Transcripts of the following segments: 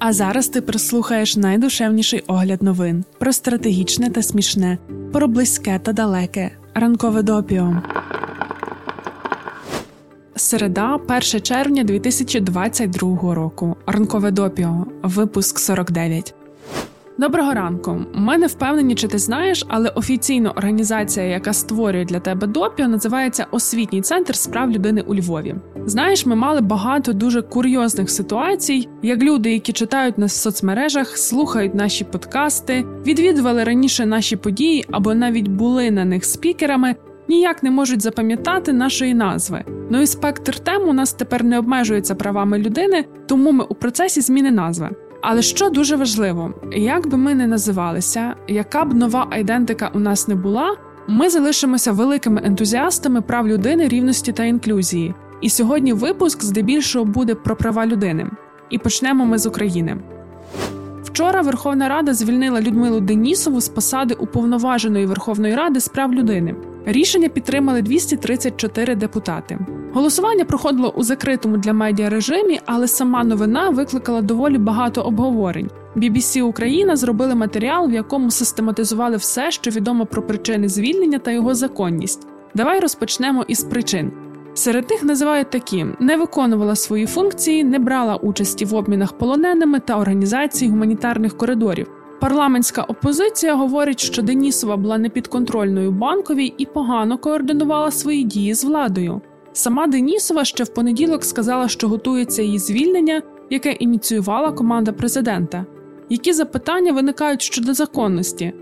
А зараз ти прослухаєш найдушевніший огляд новин про стратегічне та смішне, про близьке та далеке. Ранкове допіо. Середа, 1 червня 2022 року. Ранкове допіо. Випуск 49. Доброго ранку. Ми не впевнені, чи ти знаєш, але офіційно організація, яка створює для тебе допіо, називається Освітній центр справ людини у Львові. Знаєш, ми мали багато дуже курйозних ситуацій, як люди, які читають нас в соцмережах, слухають наші подкасти, відвідували раніше наші події або навіть були на них спікерами. Ніяк не можуть запам'ятати нашої назви. Ну і спектр тем у нас тепер не обмежується правами людини, тому ми у процесі зміни назви. Але що дуже важливо, як би ми не називалися, яка б нова айдентика у нас не була, ми залишимося великими ентузіастами прав людини, рівності та інклюзії. І сьогодні випуск здебільшого буде про права людини. І почнемо ми з України. Вчора Верховна Рада звільнила Людмилу Денісову з посади уповноваженої Верховної Ради з прав людини. Рішення підтримали 234 депутати. Голосування проходило у закритому для медіа режимі, але сама новина викликала доволі багато обговорень. BBC Україна зробили матеріал, в якому систематизували все, що відомо про причини звільнення та його законність. Давай розпочнемо із причин. Серед них називають такі: не виконувала свої функції, не брала участі в обмінах полоненими та організації гуманітарних коридорів. Парламентська опозиція говорить, що Денісова була непідконтрольною банковій і погано координувала свої дії з владою. Сама Денісова ще в понеділок сказала, що готується її звільнення, яке ініціювала команда президента. Які запитання виникають щодо законності?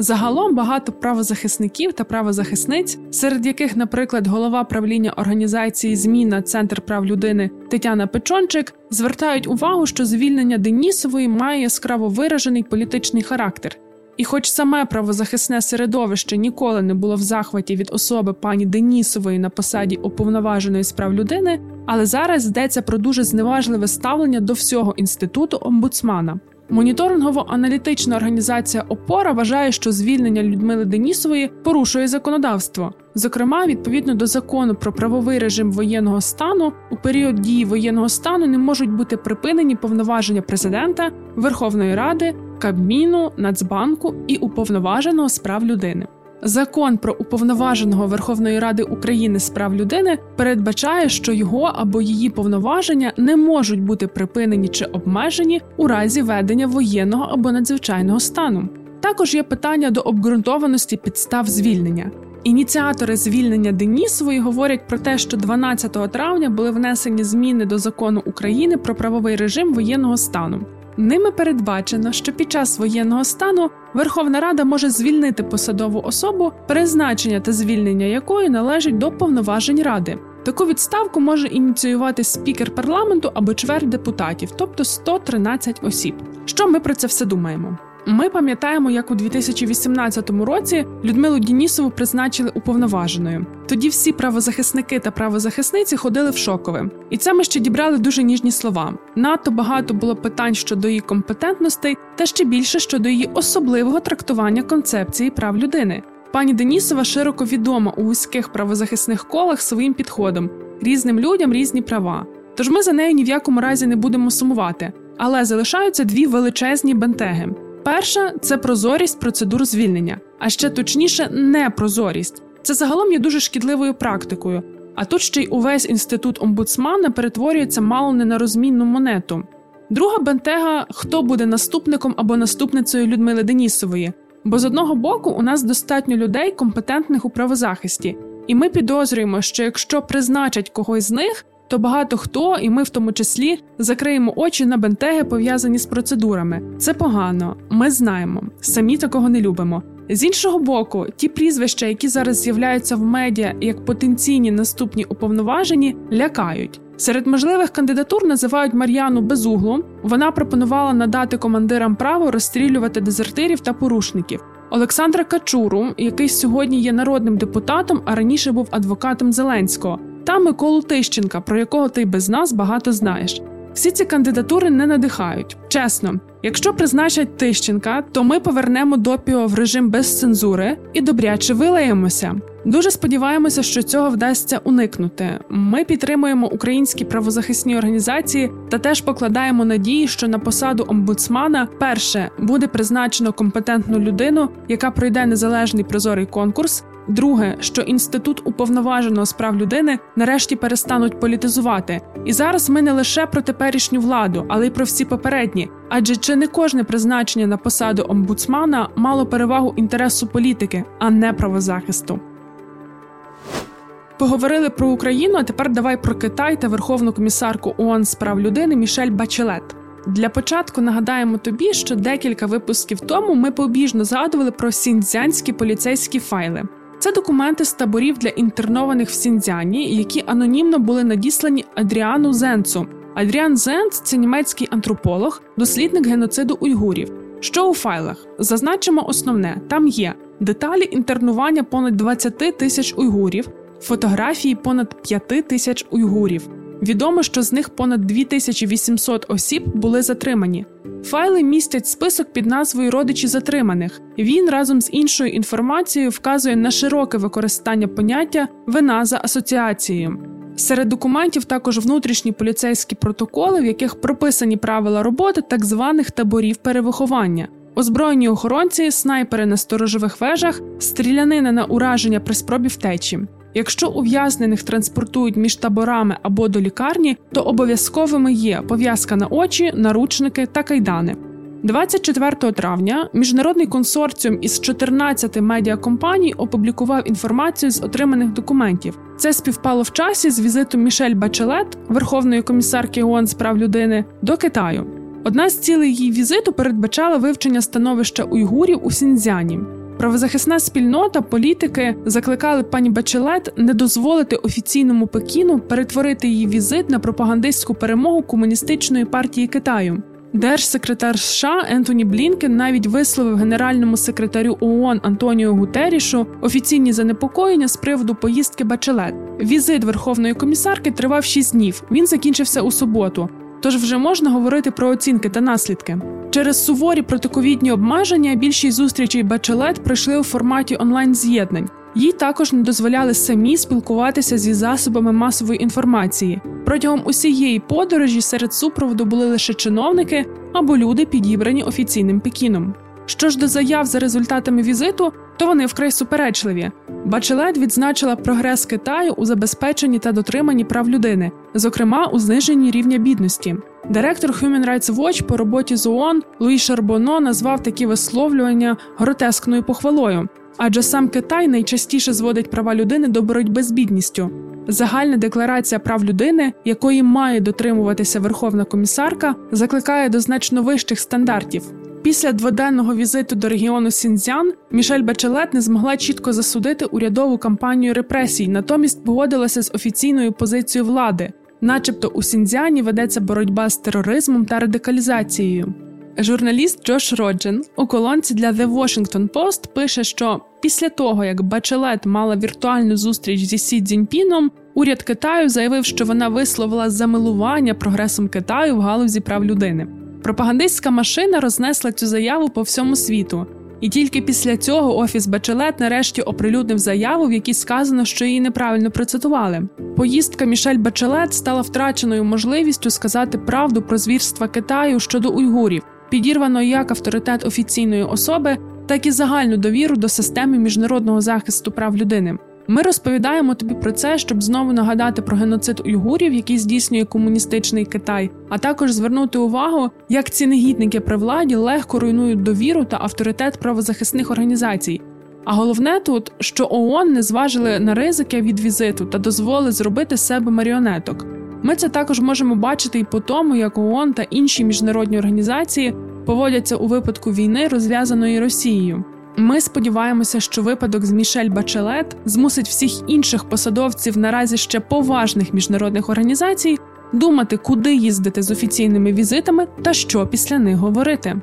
Загалом багато правозахисників та правозахисниць, серед яких, наприклад, голова правління організації Зміна Центр прав людини Тетяна Печончик, звертають увагу, що звільнення Денісової має яскраво виражений політичний характер. І, хоч саме правозахисне середовище ніколи не було в захваті від особи пані Денісової на посаді уповноваженої з прав людини, але зараз йдеться про дуже зневажливе ставлення до всього інституту омбудсмана. Моніторингово-аналітична організація ОПОРА вважає, що звільнення Людмили Денісової порушує законодавство. Зокрема, відповідно до закону про правовий режим воєнного стану, у період дії воєнного стану не можуть бути припинені повноваження президента, Верховної Ради, Кабміну, Нацбанку і уповноваженого з прав людини. Закон про уповноваженого Верховної Ради України з прав людини передбачає, що його або її повноваження не можуть бути припинені чи обмежені у разі ведення воєнного або надзвичайного стану. Також є питання до обґрунтованості підстав звільнення. Ініціатори звільнення Денісової говорять про те, що 12 травня були внесені зміни до закону України про правовий режим воєнного стану. Ними передбачено, що під час воєнного стану Верховна Рада може звільнити посадову особу, призначення та звільнення якої належить до повноважень ради. Таку відставку може ініціювати спікер парламенту або чверть депутатів, тобто 113 осіб. Що ми про це все думаємо? Ми пам'ятаємо, як у 2018 році Людмилу Дінісову призначили уповноваженою. Тоді всі правозахисники та правозахисниці ходили в шокове. І це ми ще дібрали дуже ніжні слова. Надто багато було питань щодо її компетентностей, та ще більше щодо її особливого трактування концепції прав людини. Пані Денісова широко відома у вузьких правозахисних колах своїм підходом, різним людям різні права. Тож ми за нею ні в якому разі не будемо сумувати. Але залишаються дві величезні бентеги. Перша це прозорість процедур звільнення, а ще точніше, непрозорість. Це загалом є дуже шкідливою практикою. А тут ще й увесь інститут омбудсмана перетворюється мало не на розмінну монету. Друга бентега хто буде наступником або наступницею Людмили Денісової. Бо з одного боку у нас достатньо людей, компетентних у правозахисті, і ми підозрюємо, що якщо призначать когось з них, то багато хто, і ми в тому числі, закриємо очі на бентеги, пов'язані з процедурами. Це погано, ми знаємо, самі такого не любимо. З іншого боку, ті прізвища, які зараз з'являються в медіа як потенційні наступні уповноважені, лякають. Серед можливих кандидатур називають Мар'яну Безуглу. Вона пропонувала надати командирам право розстрілювати дезертирів та порушників. Олександра Качуру, який сьогодні є народним депутатом, а раніше був адвокатом Зеленського та Миколу Тищенка, про якого ти без нас багато знаєш. Всі ці кандидатури не надихають. Чесно, Якщо призначать Тищенка, то ми повернемо допіо в режим без цензури і добряче вилаємося. Дуже сподіваємося, що цього вдасться уникнути. Ми підтримуємо українські правозахисні організації та теж покладаємо надії, що на посаду омбудсмана перше буде призначено компетентну людину, яка пройде незалежний прозорий конкурс. Друге, що інститут уповноваженого з прав людини нарешті перестануть політизувати. І зараз ми не лише про теперішню владу, але й про всі попередні. Адже чи не кожне призначення на посаду омбудсмана мало перевагу інтересу політики, а не правозахисту. Поговорили про Україну. а Тепер давай про Китай та Верховну комісарку ООН з прав людини Мішель Бачелет. Для початку нагадаємо тобі, що декілька випусків тому ми побіжно згадували про сіньцзянські поліцейські файли. Це документи з таборів для інтернованих в Сіньцзяні, які анонімно були надіслані Адріану Зенцу. Адріан Зенц це німецький антрополог, дослідник геноциду уйгурів. Що у файлах? Зазначимо основне: там є деталі інтернування понад 20 тисяч уйгурів, фотографії понад 5 тисяч уйгурів. Відомо, що з них понад 2800 осіб були затримані. Файли містять список під назвою Родичі затриманих. Він разом з іншою інформацією вказує на широке використання поняття вина за асоціацією. Серед документів також внутрішні поліцейські протоколи, в яких прописані правила роботи так званих таборів перевиховання. Озброєні охоронці, снайпери на сторожових вежах, стрілянина на ураження при спробі втечі. Якщо ув'язнених транспортують між таборами або до лікарні, то обов'язковими є пов'язка на очі, наручники та кайдани. 24 травня міжнародний консорціум із 14 медіакомпаній опублікував інформацію з отриманих документів. Це співпало в часі з візитом Мішель Бачелет, Верховної комісарки ООН з прав людини, до Китаю. Одна з цілей її візиту передбачала вивчення становища уйгурів у Сіньцзяні. Правозахисна спільнота, політики закликали пані Бачелет не дозволити офіційному Пекіну перетворити її візит на пропагандистську перемогу комуністичної партії Китаю. Держсекретар США Ентоні Блінкен навіть висловив генеральному секретарю ООН Антоніо Гутерішу офіційні занепокоєння з приводу поїздки Бачелет. Візит Верховної комісарки тривав 6 днів. Він закінчився у суботу. Тож вже можна говорити про оцінки та наслідки. Через суворі протиковідні обмеження більшість зустрічей Бачелет пройшли у форматі онлайн з'єднань. Їй також не дозволяли самі спілкуватися зі засобами масової інформації. Протягом усієї подорожі серед супроводу були лише чиновники або люди, підібрані офіційним Пекіном. Що ж до заяв за результатами візиту, то вони вкрай суперечливі. Бачелет відзначила прогрес Китаю у забезпеченні та дотриманні прав людини, зокрема у зниженні рівня бідності. Директор Human Rights Watch по роботі з ООН Луї Шарбоно назвав такі висловлювання гротескною похвалою, адже сам Китай найчастіше зводить права людини до боротьби з бідністю. Загальна декларація прав людини, якої має дотримуватися Верховна комісарка, закликає до значно вищих стандартів. Після дводенного візиту до регіону Сіньцзян Мішель Бачелет не змогла чітко засудити урядову кампанію репресій, натомість погодилася з офіційною позицією влади, начебто у Сіньцзяні ведеться боротьба з тероризмом та радикалізацією. Журналіст Джош Роджен у колонці для The Washington Post пише, що після того, як Бачелет мала віртуальну зустріч зі Сі Цзіньпіном, уряд Китаю заявив, що вона висловила замилування прогресом Китаю в галузі прав людини. Пропагандистська машина рознесла цю заяву по всьому світу, і тільки після цього офіс Бачелет нарешті оприлюднив заяву, в якій сказано, що її неправильно процитували. Поїздка Мішель Бачелет стала втраченою можливістю сказати правду про звірства Китаю щодо уйгурів, підірвано як авторитет офіційної особи, так і загальну довіру до системи міжнародного захисту прав людини. Ми розповідаємо тобі про це, щоб знову нагадати про геноцид уйгурів, який здійснює комуністичний Китай, а також звернути увагу, як ці негідники при владі легко руйнують довіру та авторитет правозахисних організацій. А головне тут, що ООН не зважили на ризики від візиту та дозволили зробити з себе маріонеток. Ми це також можемо бачити і по тому, як ООН та інші міжнародні організації поводяться у випадку війни, розв'язаної Росією. Ми сподіваємося, що випадок з Мішель Бачелет змусить всіх інших посадовців наразі ще поважних міжнародних організацій думати, куди їздити з офіційними візитами та що після них говорити.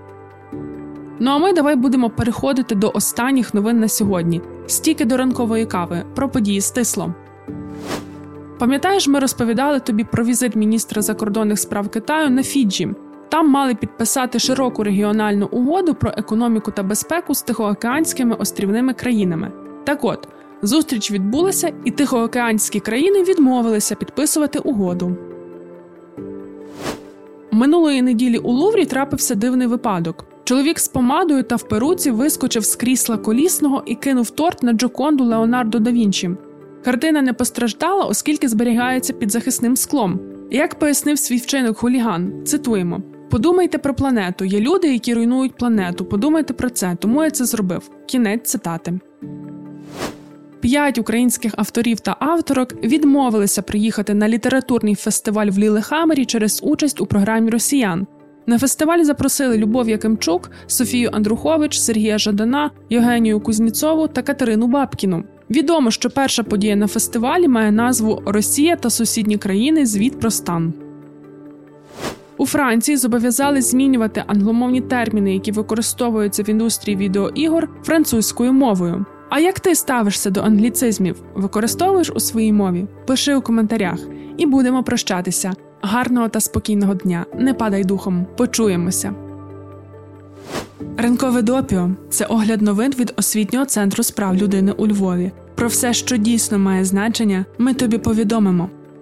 Ну а ми давай будемо переходити до останніх новин на сьогодні. Стільки до ранкової кави про події стисло. Пам'ятаєш, ми розповідали тобі про візит міністра закордонних справ Китаю на Фіджі. Там мали підписати широку регіональну угоду про економіку та безпеку з тихоокеанськими острівними країнами. Так от, зустріч відбулася, і тихоокеанські країни відмовилися підписувати угоду. Минулої неділі у Луврі трапився дивний випадок. Чоловік з помадою та в перуці вискочив з крісла колісного і кинув торт на Джоконду Леонардо да Вінчі. Картина не постраждала, оскільки зберігається під захисним склом. Як пояснив свій вчинок хуліган, цитуємо: Подумайте про планету. Є люди, які руйнують планету. Подумайте про це, тому я це зробив. Кінець цитати. П'ять українських авторів та авторок відмовилися приїхати на літературний фестиваль в Лілехамері через участь у програмі Росіян. На фестиваль запросили Любов Якимчук, Софію Андрухович, Сергія Жадана, Євгенію Кузніцову та Катерину Бабкіну. Відомо, що перша подія на фестивалі має назву Росія та сусідні країни. Звіт про стан. У Франції зобов'язали змінювати англомовні терміни, які використовуються в індустрії відеоігор французькою мовою. А як ти ставишся до англіцизмів? Використовуєш у своїй мові? Пиши у коментарях і будемо прощатися. Гарного та спокійного дня. Не падай духом. Почуємося. Ранкове допіо це огляд новин від освітнього центру справ людини у Львові. Про все, що дійсно має значення, ми тобі повідомимо.